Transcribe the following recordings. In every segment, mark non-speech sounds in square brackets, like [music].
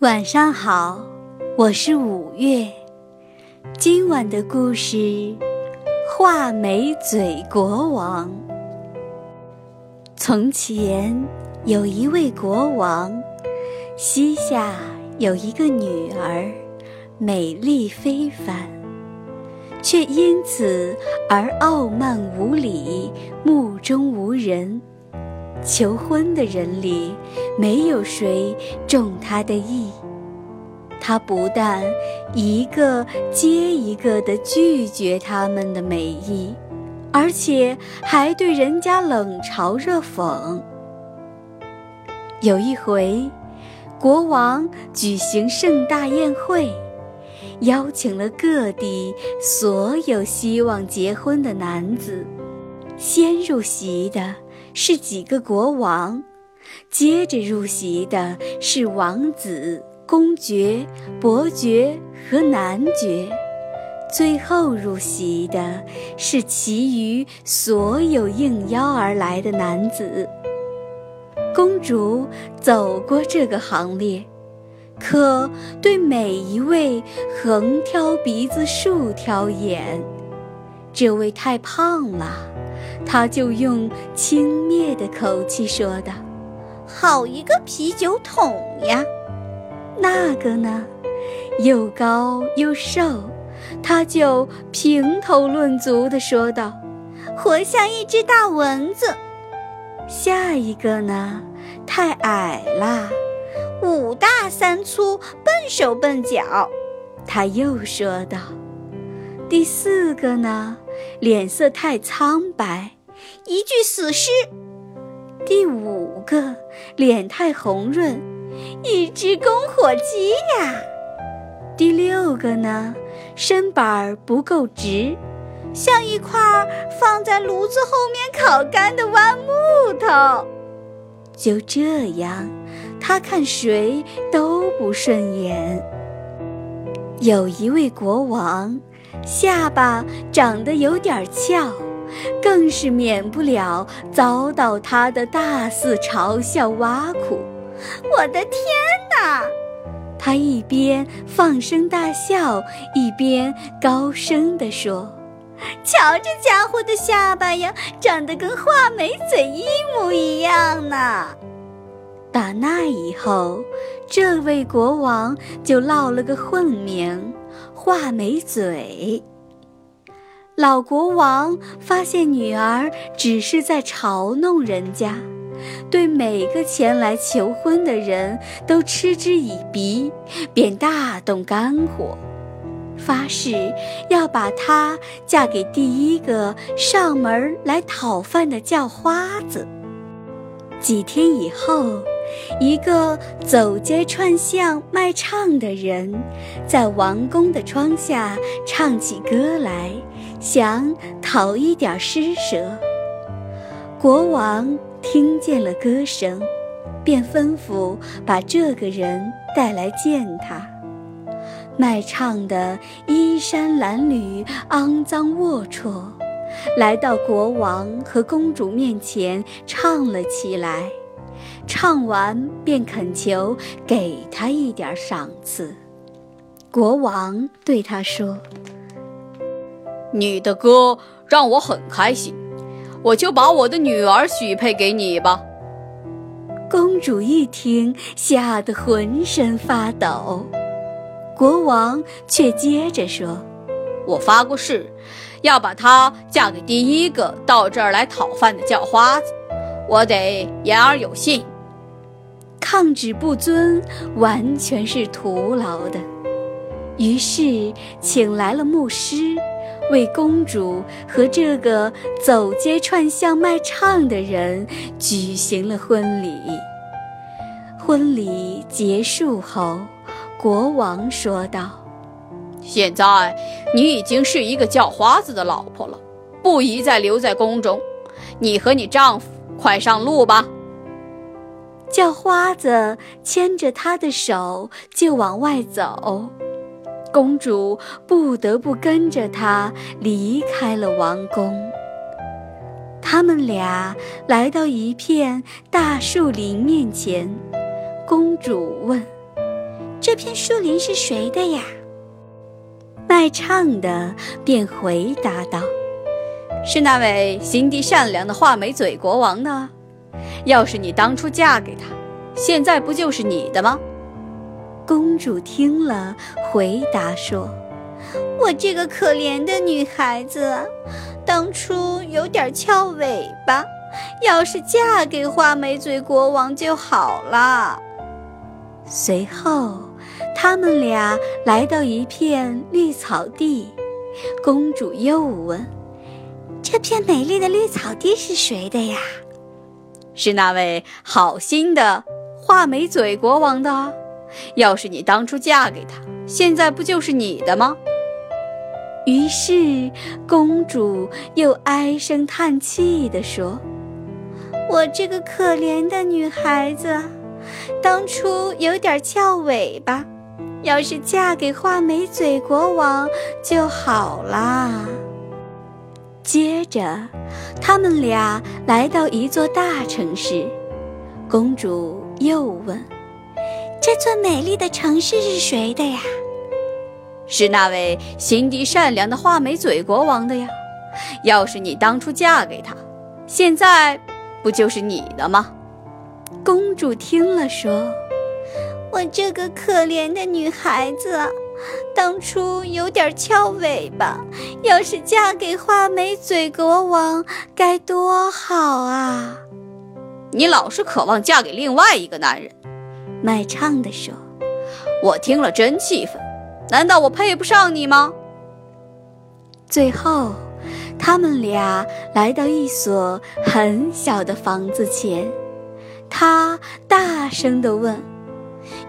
晚上好，我是五月。今晚的故事《画眉嘴国王》。从前有一位国王，膝下有一个女儿，美丽非凡，却因此而傲慢无礼，目中无人。求婚的人里，没有谁中他的意。他不但一个接一个地拒绝他们的美意，而且还对人家冷嘲热讽。有一回，国王举行盛大宴会，邀请了各地所有希望结婚的男子。先入席的。是几个国王，接着入席的是王子、公爵、伯爵和男爵，最后入席的是其余所有应邀而来的男子。公主走过这个行列，可对每一位横挑鼻子竖挑眼，这位太胖了。他就用轻蔑的口气说道：“好一个啤酒桶呀！”那个呢，又高又瘦，他就评头论足地说道：“活像一只大蚊子。”下一个呢，太矮啦，五大三粗，笨手笨脚，他又说道：“第四个呢，脸色太苍白。”一具死尸。第五个脸太红润，一只公火鸡呀。第六个呢，身板儿不够直，像一块放在炉子后面烤干的弯木头。就这样，他看谁都不顺眼。有一位国王，下巴长得有点翘。更是免不了遭到他的大肆嘲笑挖苦。我的天哪！他一边放声大笑，一边高声地说：“瞧这家伙的下巴呀，长得跟画眉嘴一模一样呢。”打那以后，这位国王就落了个混名——画眉嘴。老国王发现女儿只是在嘲弄人家，对每个前来求婚的人都嗤之以鼻，便大动肝火，发誓要把她嫁给第一个上门来讨饭的叫花子。几天以后，一个走街串巷卖唱的人，在王宫的窗下唱起歌来。想讨一点施舍。国王听见了歌声，便吩咐把这个人带来见他。卖唱的衣衫褴褛、肮脏龌龊，来到国王和公主面前唱了起来。唱完便恳求给他一点赏赐。国王对他说。你的歌让我很开心，我就把我的女儿许配给你吧。公主一听，吓得浑身发抖。国王却接着说：“我发过誓，要把她嫁给第一个到这儿来讨饭的叫花子，我得言而有信。抗旨不遵，完全是徒劳的。于是请来了牧师。”为公主和这个走街串巷卖唱的人举行了婚礼。婚礼结束后，国王说道：“现在你已经是一个叫花子的老婆了，不宜再留在宫中。你和你丈夫快上路吧。”叫花子牵着她的手就往外走。公主不得不跟着他离开了王宫。他们俩来到一片大树林面前，公主问：“这片树林是谁的呀？”卖唱的便回答道：“是那位心地善良的画眉嘴国王呢。要是你当初嫁给他，现在不就是你的吗？”公主听了，回答说：“我这个可怜的女孩子，当初有点翘尾巴，要是嫁给画眉嘴国王就好了。”随后，他们俩来到一片绿草地，公主又问：“这片美丽的绿草地是谁的呀？”“是那位好心的画眉嘴国王的。”要是你当初嫁给他，现在不就是你的吗？于是公主又唉声叹气地说：“我这个可怜的女孩子，当初有点翘尾巴，要是嫁给画眉嘴国王就好啦。”接着，他们俩来到一座大城市，公主又问。这座美丽的城市是谁的呀？是那位心地善良的画眉嘴国王的呀。要是你当初嫁给他，现在不就是你的吗？公主听了说：“我这个可怜的女孩子，当初有点翘尾巴，要是嫁给画眉嘴国王，该多好啊！”你老是渴望嫁给另外一个男人。卖唱的说：“我听了真气愤，难道我配不上你吗？”最后，他们俩来到一所很小的房子前，他大声地问：“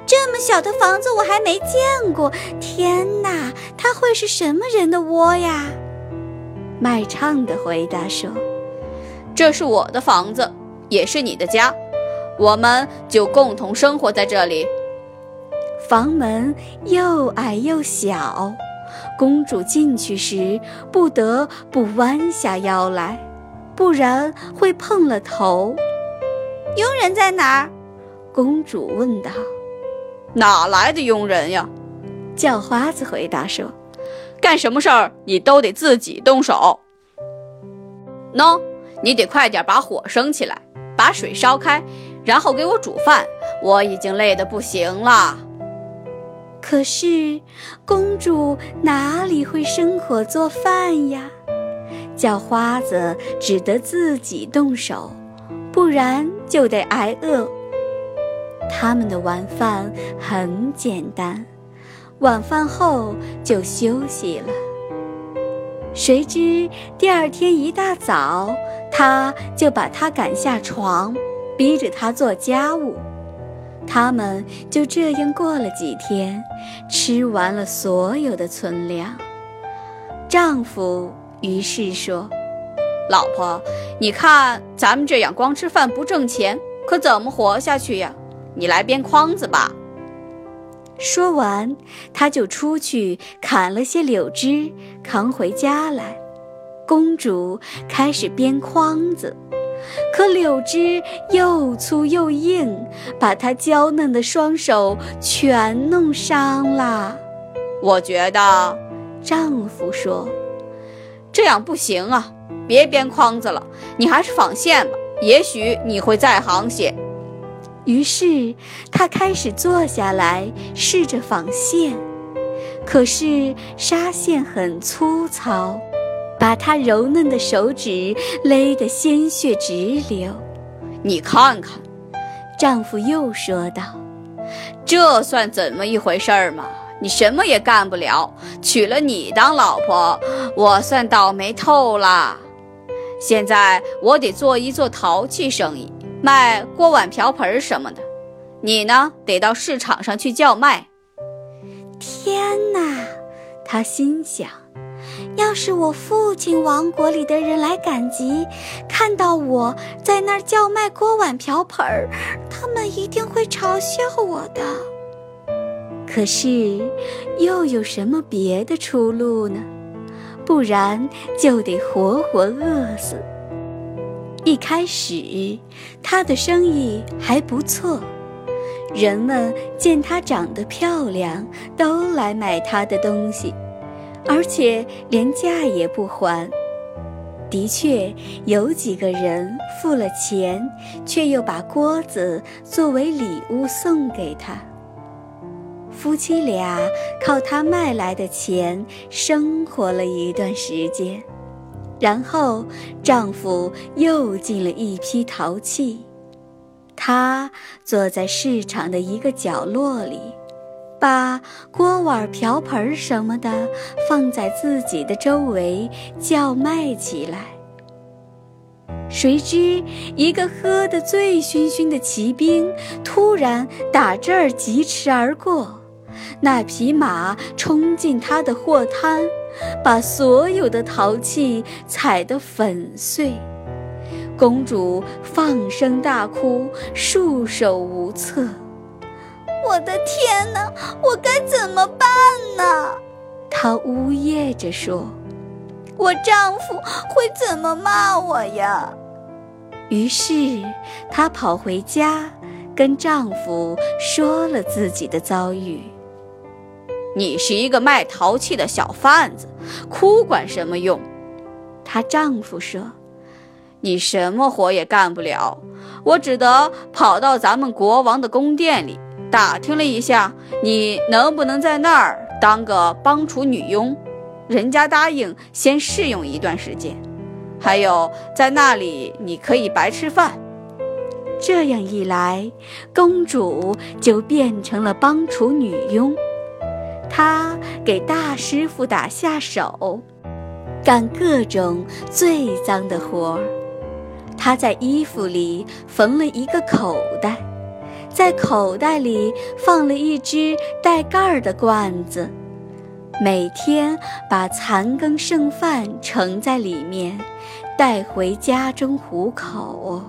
这么小的房子我还没见过，天哪，它会是什么人的窝呀？”卖唱的回答说：“这是我的房子，也是你的家。”我们就共同生活在这里。房门又矮又小，公主进去时不得不弯下腰来，不然会碰了头。佣人在哪儿？公主问道。哪来的佣人呀？叫花子回答说：“干什么事儿你都得自己动手。喏，你得快点把火升起来，把水烧开。”然后给我煮饭，我已经累得不行了。可是公主哪里会生火做饭呀？叫花子只得自己动手，不然就得挨饿。他们的晚饭很简单，晚饭后就休息了。谁知第二天一大早，他就把他赶下床。逼着他做家务，他们就这样过了几天，吃完了所有的存粮。丈夫于是说：“老婆，你看咱们这样光吃饭不挣钱，可怎么活下去呀？你来编筐子吧。”说完，他就出去砍了些柳枝，扛回家来。公主开始编筐子。可柳枝又粗又硬，把她娇嫩的双手全弄伤了。我觉得，丈夫说：“这样不行啊，别编筐子了，你还是纺线吧，也许你会再行些。”于是他开始坐下来试着纺线，可是纱线很粗糙。把她柔嫩的手指勒得鲜血直流，你看看，丈夫又说道：“这算怎么一回事儿嘛？你什么也干不了，娶了你当老婆，我算倒霉透了。现在我得做一做陶器生意，卖锅碗瓢盆什么的。你呢，得到市场上去叫卖。”天哪，他心想。要是我父亲王国里的人来赶集，看到我在那儿叫卖锅碗瓢盆儿，他们一定会嘲笑我的。可是，又有什么别的出路呢？不然就得活活饿死。一开始，他的生意还不错，人们见他长得漂亮，都来买他的东西，而且连价也不还。的确，有几个人付了钱，却又把锅子作为礼物送给他。夫妻俩靠他卖来的钱生活了一段时间，然后丈夫又进了一批陶器。他坐在市场的一个角落里，把锅碗瓢盆什么的放在自己的周围叫卖起来。谁知一个喝得醉醺醺的骑兵突然打这儿疾驰而过，那匹马冲进他的货摊，把所有的陶器踩得粉碎。公主放声大哭，束手无策。我的天哪，我该怎么办呢？她呜咽着说：“我丈夫会怎么骂我呀？”于是她跑回家，跟丈夫说了自己的遭遇。你是一个卖陶器的小贩子，哭管什么用？她丈夫说。你什么活也干不了，我只得跑到咱们国王的宫殿里打听了一下，你能不能在那儿当个帮厨女佣？人家答应先试用一段时间，还有在那里你可以白吃饭。这样一来，公主就变成了帮厨女佣，她给大师傅打下手，干各种最脏的活儿。她在衣服里缝了一个口袋，在口袋里放了一只带盖儿的罐子，每天把残羹剩饭盛在里面，带回家中糊口。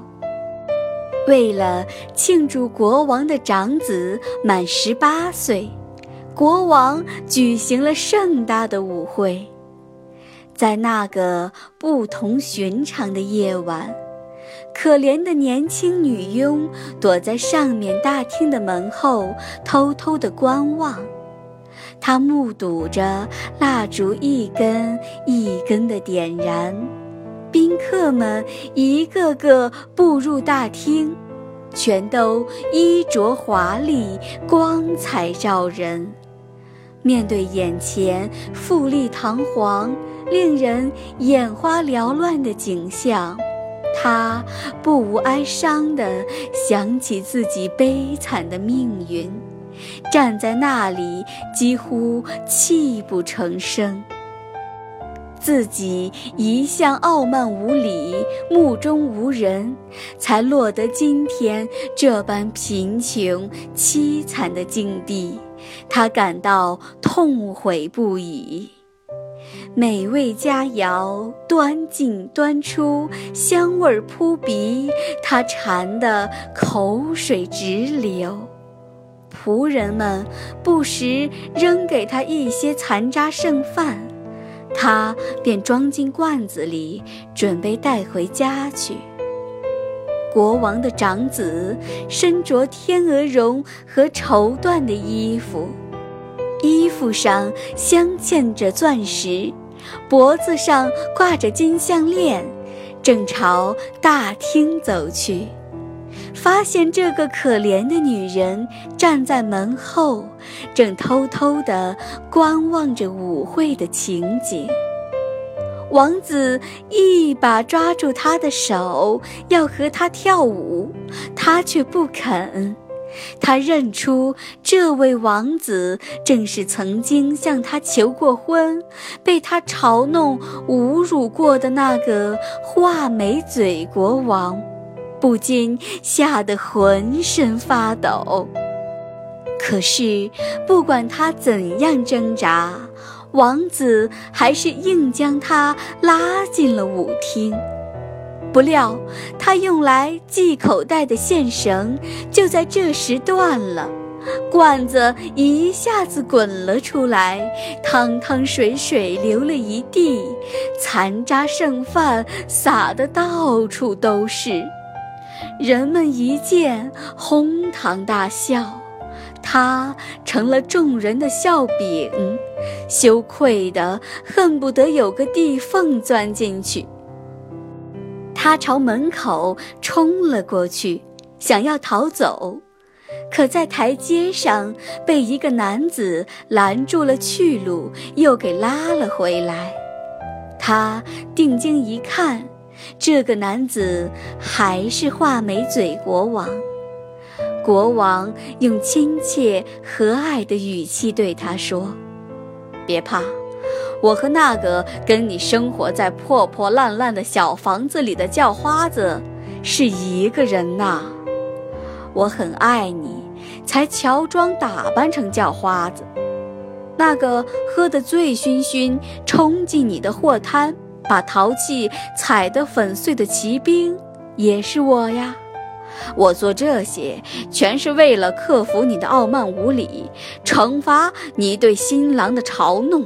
为了庆祝国王的长子满十八岁，国王举行了盛大的舞会。在那个不同寻常的夜晚。可怜的年轻女佣躲在上面大厅的门后，偷偷地观望。她目睹着蜡烛一根一根的点燃，宾客们一个个步入大厅，全都衣着华丽，光彩照人。面对眼前富丽堂皇、令人眼花缭乱的景象。他不无哀伤地想起自己悲惨的命运，站在那里几乎泣不成声。自己一向傲慢无礼、目中无人，才落得今天这般贫穷凄惨的境地，他感到痛悔不已。美味佳肴端进端出，香味扑鼻，他馋得口水直流。仆人们不时扔给他一些残渣剩饭，他便装进罐子里，准备带回家去。国王的长子身着天鹅绒和绸缎的衣服。衣服上镶嵌着钻石，脖子上挂着金项链，正朝大厅走去，发现这个可怜的女人站在门后，正偷偷地观望着舞会的情景。王子一把抓住她的手，要和她跳舞，她却不肯。他认出这位王子正是曾经向他求过婚、被他嘲弄、侮辱过的那个画眉嘴国王，不禁吓得浑身发抖。可是，不管他怎样挣扎，王子还是硬将他拉进了舞厅。不料，他用来系口袋的线绳就在这时断了，罐子一下子滚了出来，汤汤水水流了一地，残渣剩饭洒得到处都是。人们一见哄堂大笑，他成了众人的笑柄，羞愧的恨不得有个地缝钻进去。他朝门口冲了过去，想要逃走，可在台阶上被一个男子拦住了去路，又给拉了回来。他定睛一看。这个男子还是画眉嘴国王。国王用亲切和蔼的语气对他说：“别怕，我和那个跟你生活在破破烂烂的小房子里的叫花子是一个人呐。我很爱你，才乔装打扮成叫花子。那个喝得醉醺醺冲进你的货摊。”把陶器踩得粉碎的骑兵也是我呀！我做这些全是为了克服你的傲慢无礼，惩罚你对新郎的嘲弄。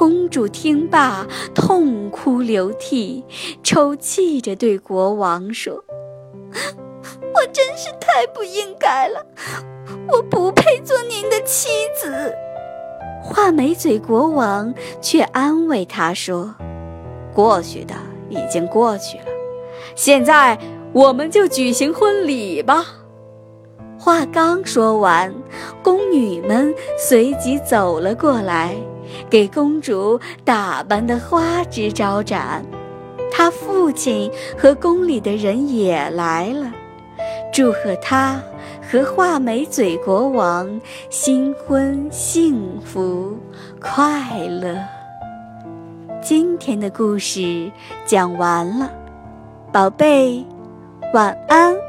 公主听罢，痛哭流涕，抽泣着对国王说：“ [laughs] 我真是太不应该了，我不配做您的妻子。”画眉嘴国王却安慰她说。过去的已经过去了，现在我们就举行婚礼吧。话刚说完，宫女们随即走了过来，给公主打扮得花枝招展。她父亲和宫里的人也来了，祝贺她和画眉嘴国王新婚幸福快乐。今天的故事讲完了，宝贝，晚安。